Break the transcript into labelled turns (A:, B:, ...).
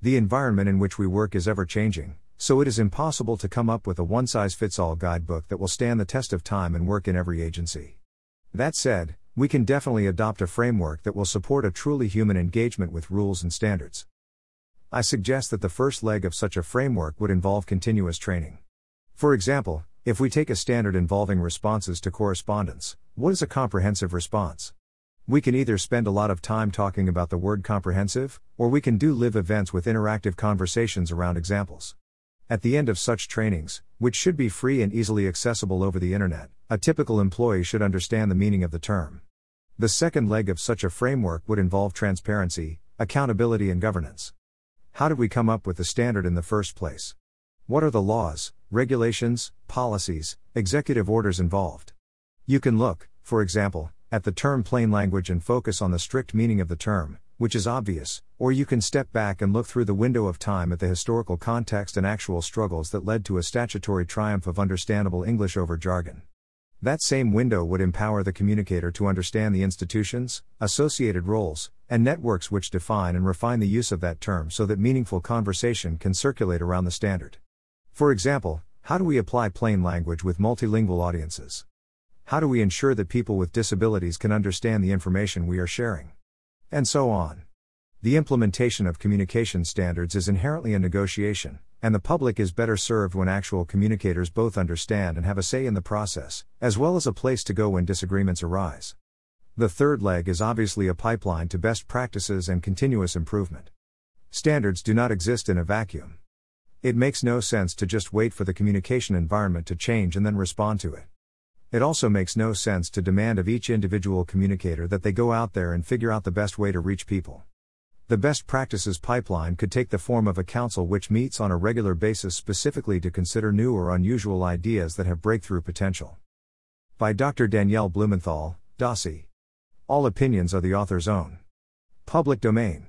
A: The environment in which we work is ever changing, so it is impossible to come up with a one size fits all guidebook that will stand the test of time and work in every agency. That said, we can definitely adopt a framework that will support a truly human engagement with rules and standards. I suggest that the first leg of such a framework would involve continuous training. For example, if we take a standard involving responses to correspondence, what is a comprehensive response? We can either spend a lot of time talking about the word comprehensive, or we can do live events with interactive conversations around examples. At the end of such trainings, which should be free and easily accessible over the internet, a typical employee should understand the meaning of the term. The second leg of such a framework would involve transparency, accountability, and governance. How did we come up with the standard in the first place? What are the laws, regulations, policies, executive orders involved? You can look, for example, at the term plain language and focus on the strict meaning of the term, which is obvious, or you can step back and look through the window of time at the historical context and actual struggles that led to a statutory triumph of understandable English over jargon. That same window would empower the communicator to understand the institutions, associated roles, and networks which define and refine the use of that term so that meaningful conversation can circulate around the standard. For example, how do we apply plain language with multilingual audiences? How do we ensure that people with disabilities can understand the information we are sharing? And so on. The implementation of communication standards is inherently a negotiation, and the public is better served when actual communicators both understand and have a say in the process, as well as a place to go when disagreements arise. The third leg is obviously a pipeline to best practices and continuous improvement. Standards do not exist in a vacuum. It makes no sense to just wait for the communication environment to change and then respond to it. It also makes no sense to demand of each individual communicator that they go out there and figure out the best way to reach people. The best practices pipeline could take the form of a council which meets on a regular basis specifically to consider new or unusual ideas that have breakthrough potential. By Dr. Dannielle Blumenthal, DOSI. All opinions are the author's own. Public domain.